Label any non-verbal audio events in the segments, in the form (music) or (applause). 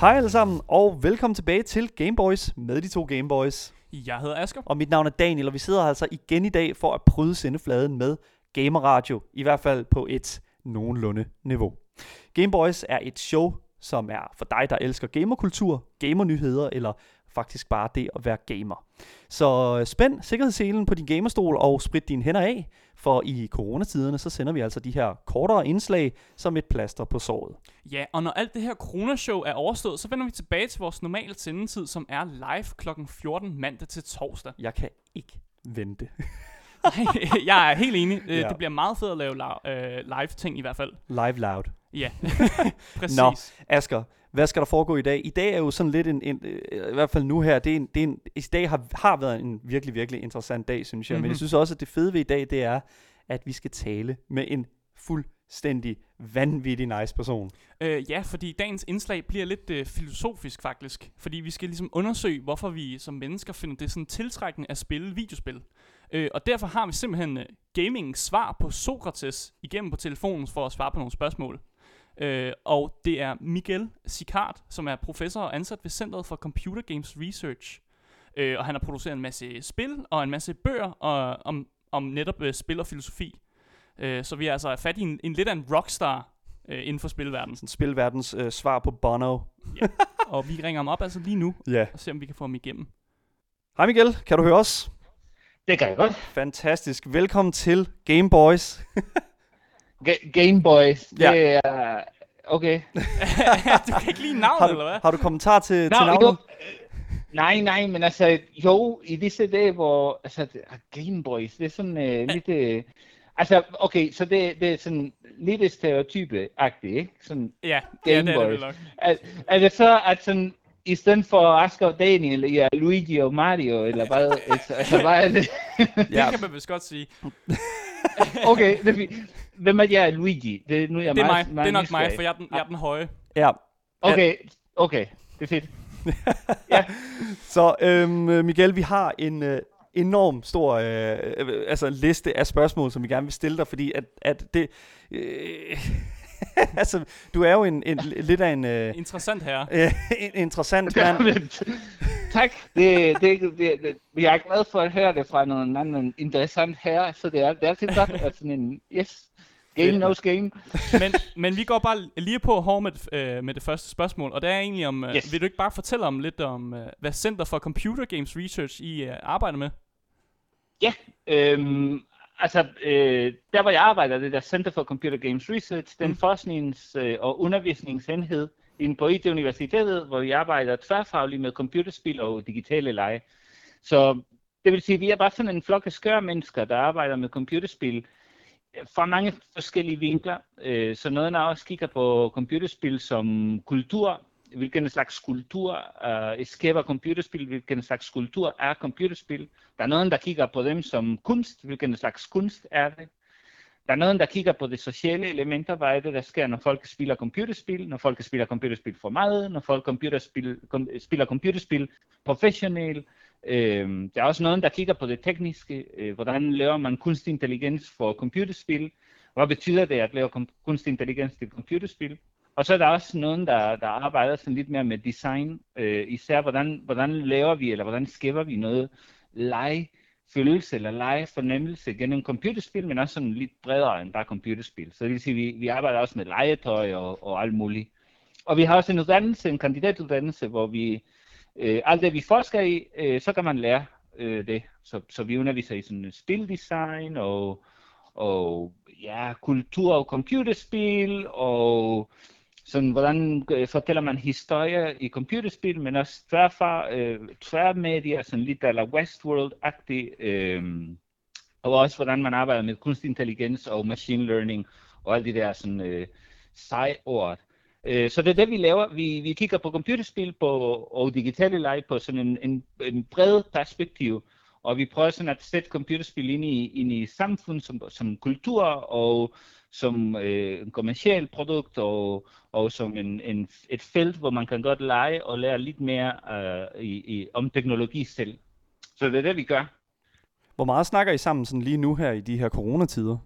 Hej alle sammen, og velkommen tilbage til Gameboys med de to Gameboys. Jeg hedder Asger. Og mit navn er Daniel, og vi sidder altså igen i dag for at bryde sendefladen med Gamer i hvert fald på et nogenlunde niveau. Gameboys er et show, som er for dig, der elsker gamerkultur, gamernyheder eller faktisk bare det at være gamer. Så spænd sikkerhedsselen på din gamerstol og sprit dine hænder af, for i coronatiderne, så sender vi altså de her kortere indslag som et plaster på såret. Ja, og når alt det her coronashow er overstået, så vender vi tilbage til vores normale sendetid, som er live kl. 14 mandag til torsdag. Jeg kan ikke vente. (laughs) jeg er helt enig. Øh, ja. Det bliver meget fedt at lave øh, live ting i hvert fald. Live loud. Ja, (laughs) (laughs) præcis. Nå, Asger, hvad skal der foregå i dag? I dag er jo sådan lidt en, en øh, i hvert fald nu her, det er en, det er en, i dag har, har været en virkelig, virkelig interessant dag, synes jeg. Mm-hmm. Men jeg mhm. synes også, at det fede ved i dag, det er, at vi skal tale med en fuldstændig vanvittig nice person. Øh, ja, fordi dagens indslag bliver lidt øh, filosofisk faktisk. Fordi vi skal ligesom undersøge, hvorfor vi som mennesker finder det sådan tiltrækkende at spille videospil. Øh, og derfor har vi simpelthen uh, gaming svar på Sokrates igennem på telefonen for at svare på nogle spørgsmål. Øh, og det er Miguel Sicard, som er professor og ansat ved Centeret for Computer Games Research. Øh, og han har produceret en masse spil og en masse bøger og, om, om netop uh, spil og filosofi. Øh, så vi er altså fat i en, en lidt af en rockstar øh, inden for spilverdenen. Sådan spilverdens øh, svar på Bono. ja. Og vi ringer ham op altså lige nu, ja. og ser om vi kan få ham igennem. Hej Miguel, kan du høre os? Det kan jeg godt. Fantastisk. Velkommen til Game Boys. Ga- Game Boys, ja. det er... Okay. (laughs) du kan ikke lide navnet, har du, eller hvad? Har du kommentar til, Nå, til navnet? Jo, nej, nej, men altså, jo, i disse dage, hvor... Altså, Game Boys, det er sådan uh, lidt... Uh, altså, okay, så det, det er sådan lidt stereotype-agtigt, ikke? Sådan ja, Game ja, det Boys. er det nok. Er, er det så, at sådan, i stedet for Asger og Daniel, ja, Luigi og Mario, eller hvad, altså, hvad er det? ja. (laughs) Det kan man vist godt sige. okay, det er fint. Hvem er jeg, Luigi? Det, nu er jeg det er meget, mig. Meget det er nok mig, for jeg er den, jeg er den høje. Ja. Okay, okay. Det er fedt. (laughs) ja. Så øhm, Miguel, vi har en øh, enorm stor øh, øh, altså liste af spørgsmål, som vi gerne vil stille dig, fordi at, at det... Øh, (laughs) altså, du er jo en, en, lidt af en... Uh, interessant herre. (laughs) En interessant mand. tak. Det, det, det, det, jeg er glad for at høre det fra nogen anden interessant herre, så det er, det er altid godt at sådan en... Yes, game knows game. (laughs) men, men vi går bare lige på hård med, uh, med det første spørgsmål, og det er egentlig om... Uh, yes. Vil du ikke bare fortælle om lidt om, uh, hvad Center for Computer Games Research I uh, arbejder med? Ja, øhm, altså, øh, der hvor jeg arbejder, det der Center for Computer Games Research, den mm. forsknings- øh, og undervisningsenhed inde på IT Universitetet, hvor vi arbejder tværfagligt med computerspil og digitale lege. Så det vil sige, at vi er bare sådan en flok af skøre mennesker, der arbejder med computerspil øh, fra mange forskellige vinkler. Øh, så noget der også kigger på computerspil som kultur, hvilken slags kultur øh, skaber computerspil, hvilken slags kultur er computerspil. Der er nogen, der kigger på dem som kunst, hvilken slags kunst er det. Der er nogen, der kigger på de sociale elementer, hvad er det, der sker, når folk spiller computerspil, når folk spiller computerspil for meget, når folk computerspil, kom, spiller computerspil professionelt. Øh, der er også nogen, der kigger på det tekniske, øh, hvordan laver man kunstig intelligens for computerspil, hvad betyder det at lave kunstig intelligens til computerspil? Og så er der også nogen, der, der arbejder sådan lidt mere med design, øh, især hvordan, hvordan laver vi, eller hvordan skaber vi noget lege følelse eller lege fornemmelse gennem computerspil, men også sådan lidt bredere end bare computerspil. Så det vil sige, at vi, vi arbejder også med legetøj og, og alt muligt. Og vi har også en uddannelse, en kandidatuddannelse, hvor vi, øh, alt det vi forsker i, øh, så kan man lære øh, det. Så, så vi underviser i sådan spildesign og, og ja, kultur og computerspil og sådan, hvordan øh, fortæller man historie i computerspil, men også tværfar, øh, tværmedier, sådan lidt eller Westworld-agtig, øh, og også hvordan man arbejder med kunstig intelligens og machine learning, og alle de der sådan, øh, seje ord. Øh, så det er det, vi laver. Vi, vi kigger på computerspil på, og digitale lege på sådan en, en, en bred perspektiv, og vi prøver sådan at sætte computerspil ind i, ind i samfund som, som kultur og som øh, en kommersiel produkt og, og som en, en, et felt, hvor man kan godt lege og lære lidt mere øh, i, i, om teknologi selv. Så det er det, vi gør. Hvor meget snakker I sammen sådan lige nu her i de her coronatider?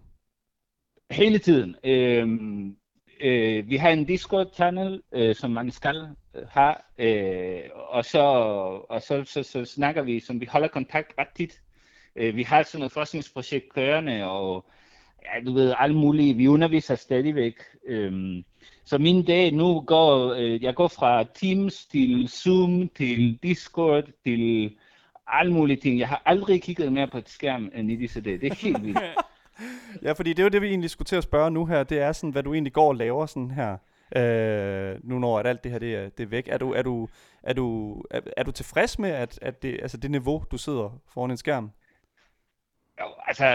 Hele tiden. Øhm, Øh, vi har en Discord-channel, øh, som man skal øh, have, øh, og, så, og så, så, så snakker vi, som vi holder kontakt ret tit. Øh, vi har sådan noget forskningsprojekt kørende, og ja, du ved, alt muligt. Vi underviser stadigvæk. Øh, så min dag nu går, øh, jeg går fra Teams til Zoom til Discord til alle mulige ting. Jeg har aldrig kigget mere på et skærm end i disse dage. Det er helt vildt. (laughs) Ja, fordi det er jo det, vi egentlig skulle til at spørge nu her. Det er sådan, hvad du egentlig går og laver sådan her. Øh, nu når at alt det her det er, det er væk. Er du, er du, er du, er, er du tilfreds med at, at det, altså det niveau, du sidder foran en skærm? Jo, altså,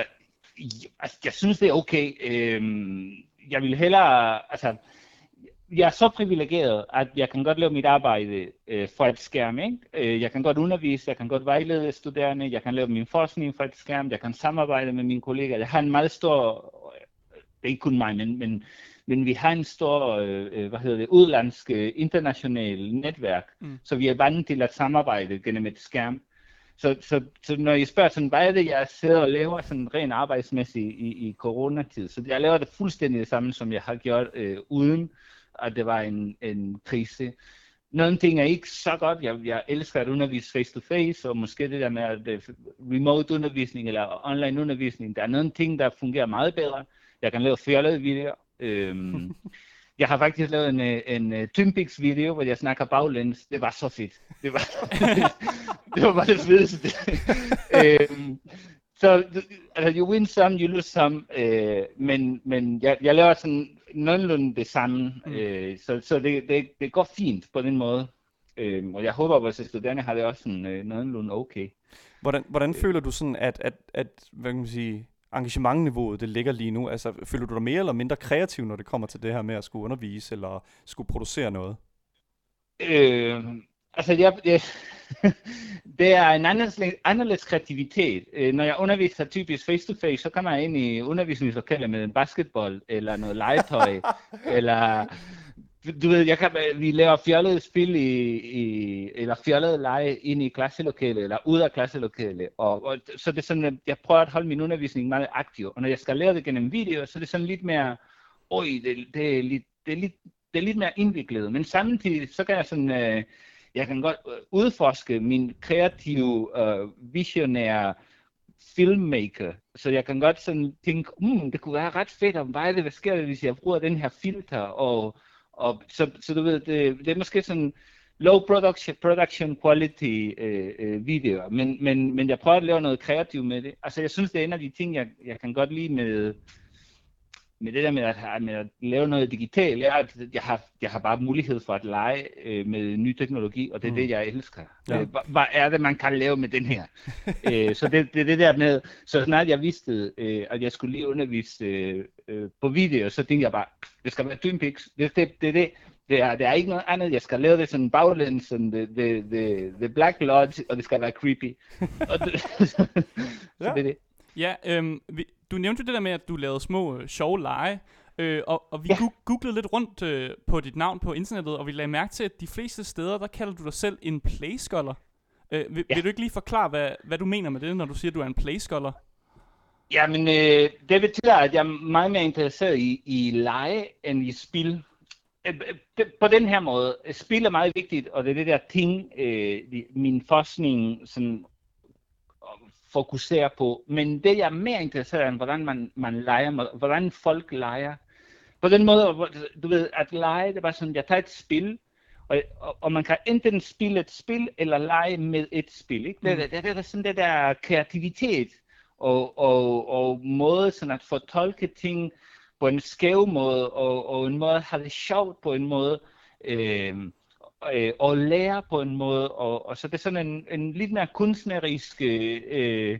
jeg, altså, jeg synes, det er okay. Øhm, jeg vil hellere, altså, jeg er så privilegeret, at jeg kan godt lave mit arbejde øh, for et skærm. Ikke? Øh, jeg kan godt undervise, jeg kan godt vejlede studerende, jeg kan lave min forskning for et skærm, jeg kan samarbejde med mine kollegaer. Jeg har en meget stor, det er ikke kun mig, men, men, men vi har en stor, øh, hvad hedder det, udlandsk, international netværk, mm. så vi er vant til at samarbejde gennem et skærm. Så, så, så når I spørger sådan, hvad er det, jeg sidder og laver sådan rent arbejdsmæssigt i, i coronatid, så jeg laver det fuldstændig det samme, som jeg har gjort øh, uden at det var en, en krise. Nogle ting er ikke så godt. Jeg, jeg elsker at undervise face-to-face, og måske det der med at, uh, remote undervisning eller online undervisning. Der er nogle ting, der fungerer meget bedre. Jeg kan lave fjollede videoer. Øhm, (laughs) jeg har faktisk lavet en, øh, en, en Twin Peaks video, hvor jeg snakker baglæns. Det var så fedt. Det var, (laughs) det var bare det fedeste. (laughs) øhm, så altså, you win some, you lose some. Øh, men men jeg, jeg laver sådan nogenlunde det samme. Mm. Øh, så så det, det, det går fint på den måde. Øh, og jeg håber, at vores studerende har det også sådan, øh, nogenlunde okay. Hvordan, hvordan øh. føler du sådan, at, at, at hvad kan man sige, engagementniveauet det ligger lige nu? Altså, føler du dig mere eller mindre kreativ, når det kommer til det her med at skulle undervise eller skulle producere noget? Øh, altså, jeg, jeg, (laughs) det er en anderledes, anderledes kreativitet. Øh, når jeg underviser typisk face-to-face, så kommer jeg ind i undervisningslokalet med en basketball, eller noget legetøj, (laughs) eller du ved, jeg kan, vi laver fjollede spil i, i, eller fjollede lege ind i klasselokalet, eller ud af klasselokalet. Og, og, så det er sådan, at jeg prøver at holde min undervisning meget aktiv. Og når jeg skal lære det gennem video, så er det sådan lidt mere, oj, det, det, er, lidt, det, er, lidt, det er lidt mere indviklet. Men samtidig, så kan jeg sådan, øh, jeg kan godt øh, udforske min kreative, uh, visionære filmmaker. Så jeg kan godt sådan tænke, mm, det kunne være ret fedt, om hvad, hvad sker der, hvis jeg bruger den her filter, og, og så, så du ved, det, det er måske sådan low production, production quality øh, øh, videoer, men, men, men jeg prøver at lave noget kreativt med det. Altså jeg synes, det er en af de ting, jeg, jeg kan godt lide med, med det der med at, med at lave noget digitalt, jeg, jeg, har, jeg har bare mulighed for at lege øh, med ny teknologi, og det er mm. det, jeg elsker. Ja. Øh, hvad er det, man kan lave med den her? (laughs) øh, så det, det er det der med, så snart jeg vidste, øh, at jeg skulle lige undervise øh, øh, på video, så tænkte jeg bare, det skal være Twin Peaks. Det, det, det, det, det er, det er ikke noget andet. Jeg skal lave det sådan baglæns, sådan the, the, the, the Black Lodge, og det skal være creepy. (laughs) og det, (laughs) så, ja. så det er det. Ja, øhm, vi, du nævnte jo det der med, at du lavede små øh, sjove lege, øh, og, og vi ja. googlede lidt rundt øh, på dit navn på internettet, og vi lagde mærke til, at de fleste steder, der kalder du dig selv en playscholar. Øh, vil, ja. vil du ikke lige forklare, hvad, hvad du mener med det, når du siger, at du er en playscholar? Jamen, øh, det betyder, at jeg er meget mere interesseret i, i lege end i spil. Øh, øh, på den her måde, spil er meget vigtigt, og det er det der ting, øh, min forskning sådan fokusere på. Men det, jeg er mere interesseret i, hvordan man, man leger, hvordan folk leger. På den måde, du ved, at lege, det var sådan, jeg tager et spil, og, og, og man kan enten spille et spil, eller lege med et spil. Ikke? Det, mm. det, det, det er sådan det der kreativitet, og, og, og måde sådan at fortolke ting på en skæv måde, og, og en måde at have det sjovt på en måde. Øh, øh, og lære på en måde, og, og så det er sådan en, en lidt mere kunstnerisk, øh,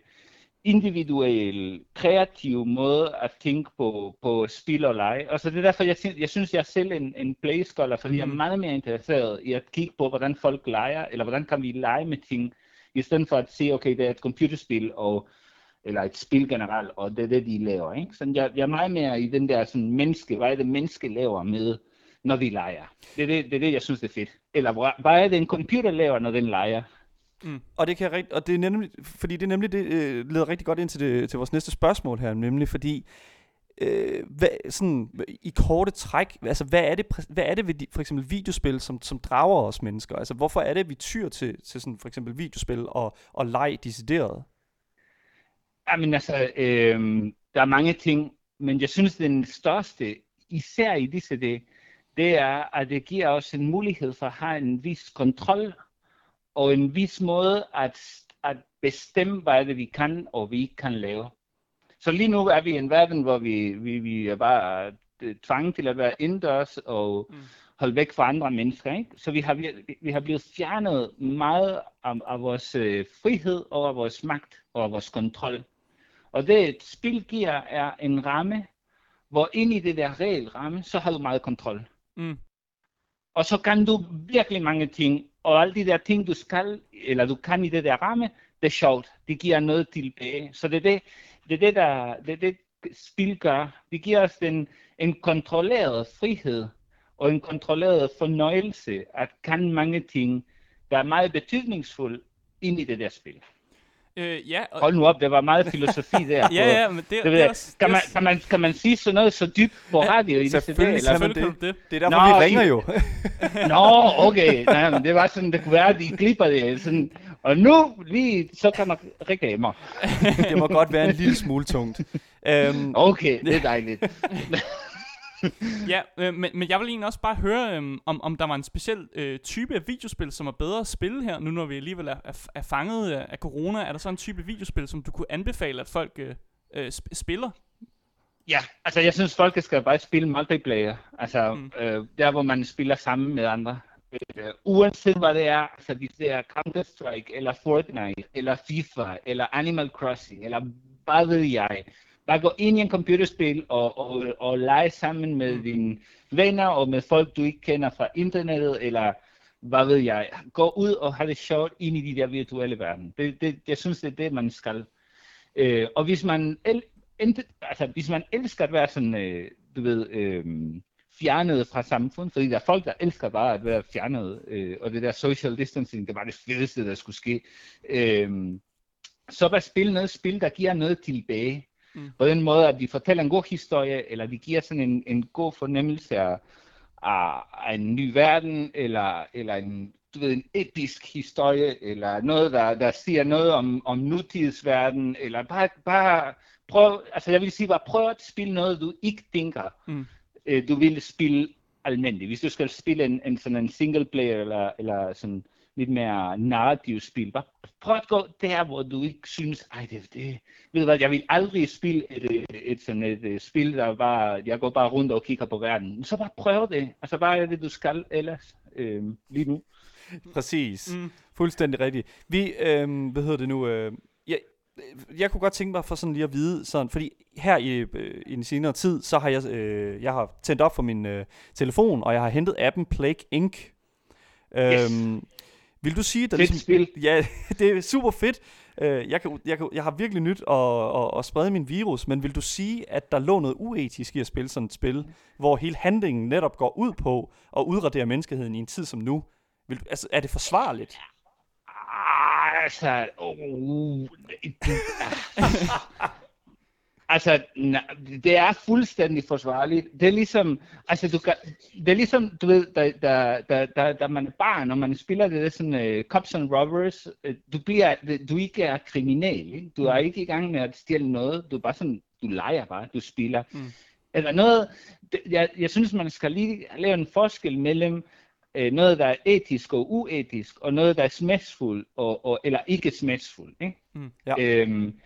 individuel, kreativ måde at tænke på, på spil og lege. Og så det er derfor, jeg, jeg synes, jeg er selv en, en playscholar, fordi mm. jeg er mm. meget mere interesseret i at kigge på, hvordan folk leger, eller hvordan kan vi lege med ting, i stedet for at sige, okay, det er et computerspil, og eller et spil generelt, og det er det, de laver. Ikke? Så jeg, jeg er meget mere i den der sådan, menneske, hvad er det, menneske laver med, når vi leger. Det er det, det, er det jeg synes er fedt. Eller hvad er det, en computer laver, når den leger? Mm. Og det kan rigt, og det er nemlig, fordi det er nemlig det øh, leder rigtig godt ind til, det, til vores næste spørgsmål her, nemlig fordi øh, hvad, sådan, i korte træk, altså hvad er det, hvad er det ved de, for eksempel videospil, som, som drager os mennesker? Altså hvorfor er det, vi tyr til, til sådan for eksempel videospil og, og leg decideret? Jamen altså, øh, der er mange ting, men jeg synes, den største, især i disse dage, det er, at det giver os en mulighed for at have en vis kontrol og en vis måde at, at bestemme, hvad det vi kan og vi ikke kan lave. Så lige nu er vi i en verden, hvor vi, vi, vi er bare øh, tvanget til at være indendørs og mm. holde væk fra andre mennesker. Ikke? Så vi har, vi, vi har blevet fjernet meget af, af vores øh, frihed og af vores magt og af vores kontrol. Og det et spil giver er en ramme, hvor ind i det der regelramme, så har du meget kontrol. Mm. Og så kan du virkelig mange ting, og alle de der ting, du skal, eller du kan i det der ramme, det er sjovt. Det giver noget tilbage. Så det er det, det, er det, der, det, er det spil gør. Det giver os en, en kontrolleret frihed og en kontrolleret fornøjelse at kan mange ting, der er meget betydningsfulde ind i det der spil. Øh, ja, og, Hold nu op, det var meget filosofi der. (laughs) ja, ja, men det, Det det, er jeg. også... Kan det er man, kan, man, kan man sige sådan noget så dybt på radio i? Selvfølgelig Eller? Selvfølgelig kan det. det. Det er derfor, Nå, vi ringer I- jo. (laughs) Nå, okay. Nej, men det var sådan, det kunne være, at de glipper det. Sådan. Og nu lige, så kan man reklamer. (laughs) det må godt være en lille smule tungt. Øhm, Okay, det er dejligt. (laughs) Ja, øh, men, men jeg vil egentlig også bare høre, øh, om, om der var en speciel øh, type af videospil, som er bedre at spille her, nu når vi alligevel er, er, er fanget af, af corona. Er der så en type videospil, som du kunne anbefale, at folk øh, øh, sp- spiller? Ja, altså jeg synes, folk skal bare spille multiplayer. Altså Mm. øh, der, hvor man spiller sammen med andre. Øh, uanset hvad det er, altså hvis det er Counter-Strike, eller Fortnite, eller FIFA, eller Animal Crossing, eller hvad ved jeg. Bare gå ind i en computerspil og, og, og lege sammen med Mm. dine venner og med folk, du ikke kender fra internettet, eller hvad ved jeg. Gå ud og have det sjovt ind i de der virtuelle verden. Det, det, jeg synes, det er det, man skal. Øh, og hvis man, el, ente, altså, hvis man elsker at være sådan, øh, du ved, øh, fjernet fra samfundet, fordi der er folk, der elsker bare at være fjernet, øh, og det der social distancing, det var det fedeste, der skulle ske. Øh, så bare spille noget spil, der giver noget tilbage. Mm. På den måde, at de fortæller en god historie, eller de giver sådan en, en god fornemmelse af, af, af en ny verden, eller, eller en, du ved, en episk historie, eller noget, der, der siger noget om, om nutidsverden, eller bare, bare prøv, altså jeg vil sige, bare prøv at spille noget, du ikke tænker, Mm. øh, du vil spille almindeligt. Hvis du skal spille en, en sådan en single player, eller, eller sådan lidt mere narrativ spil, bare prøv at gå der, hvor du ikke synes, ej, det, det, ved du hvad, jeg vil aldrig spille et, et, et sådan et, et spil, der bare, jeg går bare rundt og kigger på verden. Så bare prøv det. Altså bare er det, du skal ellers øh, lige nu. Præcis. Mm. Fuldstændig rigtigt. Vi, øh, hvad hedder det nu? Øh, jeg, jeg kunne godt tænke mig for sådan lige at vide, sådan, fordi her i, øh, i den senere tid, så har jeg, øh, jeg har tændt op for min øh, telefon, og jeg har hentet appen Plague Inc. Yes. Øhm, vil du sige, der Fedt ligesom, spil. Ja, (laughs) det er super fedt. Øh, jeg, kan, jeg, kan, jeg har virkelig nyt at, at, at sprede min virus, men vil du sige, at der lå noget uetisk i at spille sådan et spil, hvor hele handlingen netop går ud på at udradere menneskeheden i en tid som nu? Vil, du- altså, er det forsvarligt? Altså, uh, (laughs) altså, det er fuldstændig forsvarligt. Det er ligesom, altså, du kan, det er ligesom, du ved, da, da, da, da, da man er barn, når man spiller det der sådan uh, Cops and Robbers, uh, du, bliver, du ikke er kriminel, ikke? Du er ikke i gang med at stjæle noget, du er bare sådan, du leger bare, du spiller. Mm. Eller noget, jeg, jeg synes, man skal lige lave en forskel mellem øh, noget, der er etisk og uetisk, og noget, der er smagsfuld, og, og, eller ikke smagsfuld. Ikke? Mm. Ja. Øhm,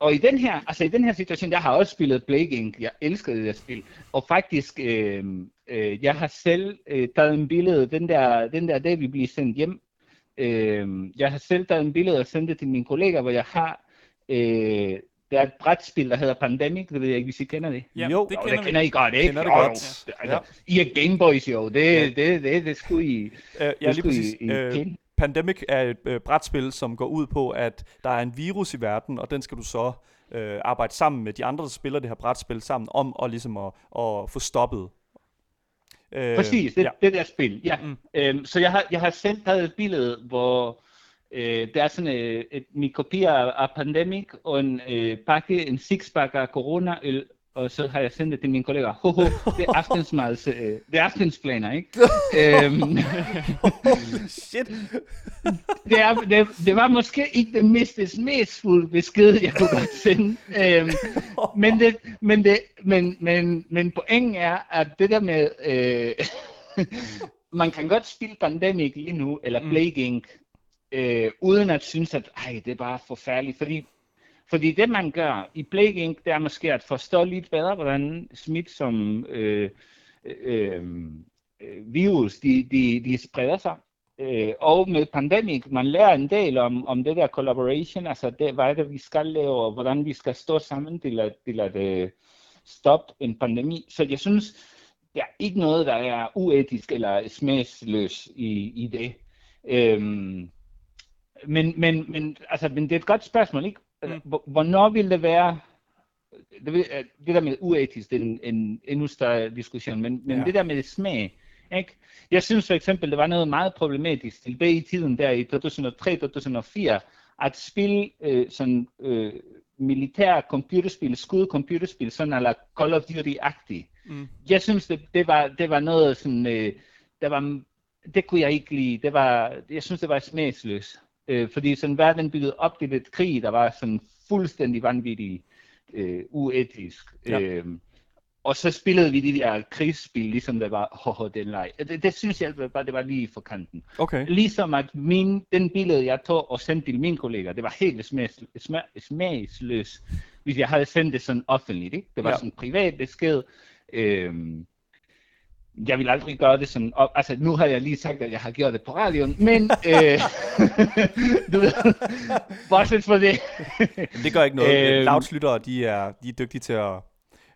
og i den her, altså i den her situation, jeg har også spillet Plague Inc. Jeg elskede det der spil. Og faktisk, øh, øh, jeg har selv øh, taget en billede, den der, den der dag, vi bliver sendt hjem. Øh, jeg har selv taget en billede og sendt det til mine kollegaer, hvor jeg har, øh, der er et brætspil, der hedder Pandemic, det ved jeg ikke, hvis I kender det. Ja, Jo. det kender det kender I godt, ikke? Kender det godt. jo. Altså, I er Gameboys jo, det, Ja. det, det, det, det skulle I, Øh, ja, det skulle præcis. I, I Øh, kende. Pandemic er et øh, brætspil, som går ud på, at der er en virus i verden, og den skal du så øh, arbejde sammen med de andre, der spiller det her brætspil sammen om, og ligesom at, at få stoppet. Øh, Præcis, det, ja. det der spil, ja. Mm. Mm. Øhm, så jeg har, jeg har selv taget et billede, hvor øh, der er sådan øh, et, min kopi af, af Pandemic, og en øh, pakke, en sixpack af Corona-øl, og så har jeg sendt det til mine kollegaer. Ho, ho, (laughs) det er aftensmads, øh, det er aftensplaner, ikke? (laughs) øhm, Shit. det, er, det, det, var måske ikke det mest smagsfulde besked, jeg kunne godt sende. Øhm, men, det, men, det, men, men, men pointen er, at det der med, øh, (laughs) man kan godt spille Pandemic lige nu, eller Plague Inc., øh, uden at synes, at Ej, det er bare forfærdeligt. Fordi, fordi det, man gør i Plague Inc., det er måske at forstå lidt bedre, hvordan smitsom øh, øh, øh, virus, de, de, de spreder sig. Øh, og med pandemik, man lærer en del om, om det der collaboration, altså det, hvad er det, vi skal lave, og hvordan vi skal stå sammen til at, til at øh, stoppe en pandemi. Så jeg synes, der er ikke noget, der er uetisk eller smagsløs i, i det. Øhm, men, men, men, altså, men det er et godt spørgsmål, ikke? Mm. Hvor- Hvornår vil det være, det, ved- øh, det der med uetisk, det er en, en endnu større diskussion, men, men Ja. det der med smag, ikke? Jeg synes for eksempel, det var noget meget problematisk tilbage i tiden der i 2003-2004, at spille øh, sådan øh, militære computerspil, skud computerspil, sådan eller Call of Duty-agtigt. Mm. Jeg synes, det, det, var, det var noget sådan, øh, der var, det kunne jeg ikke lide. Det var, jeg synes, det var smagsløst. Øh, fordi sådan verden byggede op til et krig, der var sådan fuldstændig vanvittig, øh, uetisk. Ja. Øh, og så spillede vi de der krigsspil, ligesom (laughs) det var, hoho, den leg. Det, det synes jeg bare, det var lige for kanten. Okay. Ligesom at min, den billede, jeg tog og sendte til mine kolleger, det var helt smags, smag, smagsløst, hvis jeg havde sendt det sådan offentligt. Ikke? Det var ja. sådan en privat besked. Øhm, jeg vil aldrig gøre det sådan, op, altså nu har jeg lige sagt, at jeg har gjort det på radioen, men øh, (laughs) du ved, bortset fra det. Men det gør ikke noget. Øhm. Loudslyttere, de er, de er dygtige til at,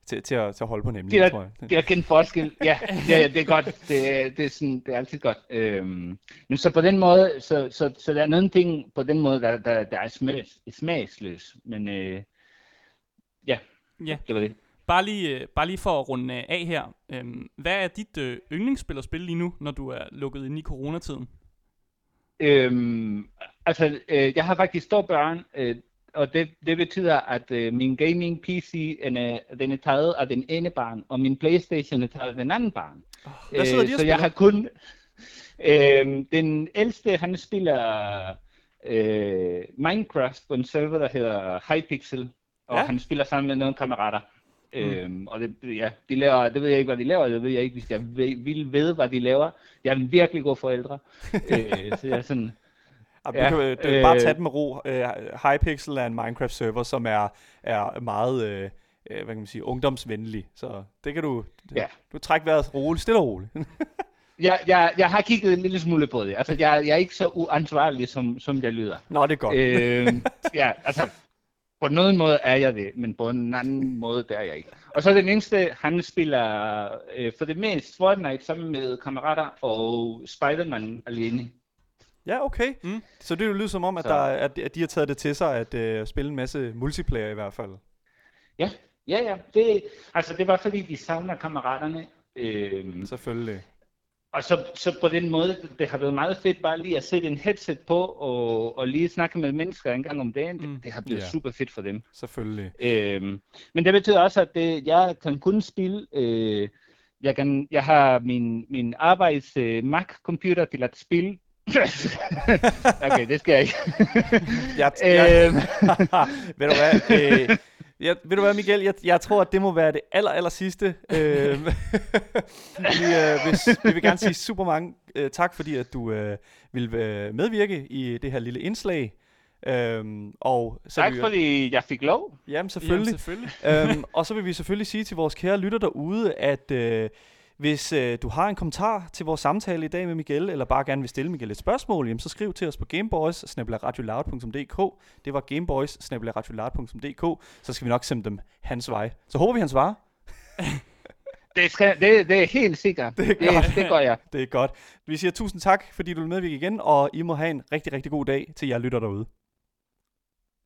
til, til, at, til at holde på nemlig, Det er- tror jeg. Det er kendt forskel. Ja, ja, ja, det er godt. Det, er- det, er sådan, det er altid godt. Øhm, men så på den måde, så, så, så der er nogle ting på den måde, der, der, der er smags, smagsløs. Men øh, ja, Ja. det var det. Bare lige, øh, bare lige for at runde øh, af her. Øhm, hvad er dit øh, yndlingsspil at spille lige nu, når du er lukket ind i coronatiden? Øhm, altså, øh, jeg har faktisk to børn, øh, og det, det betyder, at øh, min gaming PC den er, den er taget af den ene barn, og min Playstation er taget af den anden barn. Hvad sidder de og så jeg har kun... Øh, den ældste, han spiller øh, Minecraft på en server, der hedder Hypixel, og ja. han spiller sammen med nogle kammerater. Mm. Øhm, og det, ja, de laver, det ved jeg ikke, hvad de laver, det ved jeg ikke, hvis jeg vil ved, hvad de laver. Jeg er en virkelig god forældre. (laughs) øh, så jeg er sådan, Ja, du kan øh, du, bare øh, tage den med ro. Øh, Hypixel er en Minecraft-server, som er, er meget øh, øh, hvad kan man sige, ungdomsvenlig. Så det kan du, Ja. du trække vejret roligt, stille og roligt. (laughs) jeg, jeg, jeg har kigget en lille smule på det. Altså, jeg, jeg er ikke så uansvarlig, som, som jeg lyder. Nå, det er godt. øh, (laughs) ja, altså, på nogen måde er jeg det, men på en anden måde, det er jeg ikke. Og så den eneste, han spiller øh, for det mest Fortnite sammen med kammerater og Spider-Man alene. Ja, okay. Mm. Så det lyder som om, at, Så- der, er- at, at de har taget det til sig at øh, spille en masse multiplayer i hvert fald. Ja, ja, ja. Det, altså, det var fordi, de savner kammeraterne. Øh, Selvfølgelig. Og så, så på den måde, det har været meget fedt bare lige at sætte en headset på og, og lige snakke med mennesker en gang om dagen. Mm. Det, det har blevet Ja. super fedt for dem. Selvfølgelig. Øhm, men det betyder også, at det, jeg kan kun spille. Øh, jeg, kan, jeg har min, min arbejds øh, Mac-computer til at spille. (laughs) (laughs) okay, det skal jeg ikke. Jeg, jeg, øhm, (laughs) ved du hvad, øh, jeg, ved du hvad Michael, jeg, jeg tror, at det må være det aller, aller sidste. Øh, (laughs) vi, øh, hvis, vi vil gerne sige super mange øh, tak, fordi at du øh, vil øh, medvirke i det her lille indslag. Øhm, og så tak vi, fordi jeg fik lov. Jamen selvfølgelig. Jamen, selvfølgelig. øhm, og så vil vi selvfølgelig sige til vores kære lytter derude, at øh, hvis øh, du har en kommentar til vores samtale i dag med Miguel, eller bare gerne vil stille Miguel et spørgsmål, jamen, så skriv til os på gameboys Det var gameboys så skal vi nok sende dem hans vej. Så håber vi, han svarer. (laughs) Det, skal, det, det er helt sikkert. Det Det, er godt. det, det gør jeg. Det er godt. Vi siger tusind tak, fordi du vil medvirke igen, og I må have en rigtig, rigtig god dag til jer lytter derude.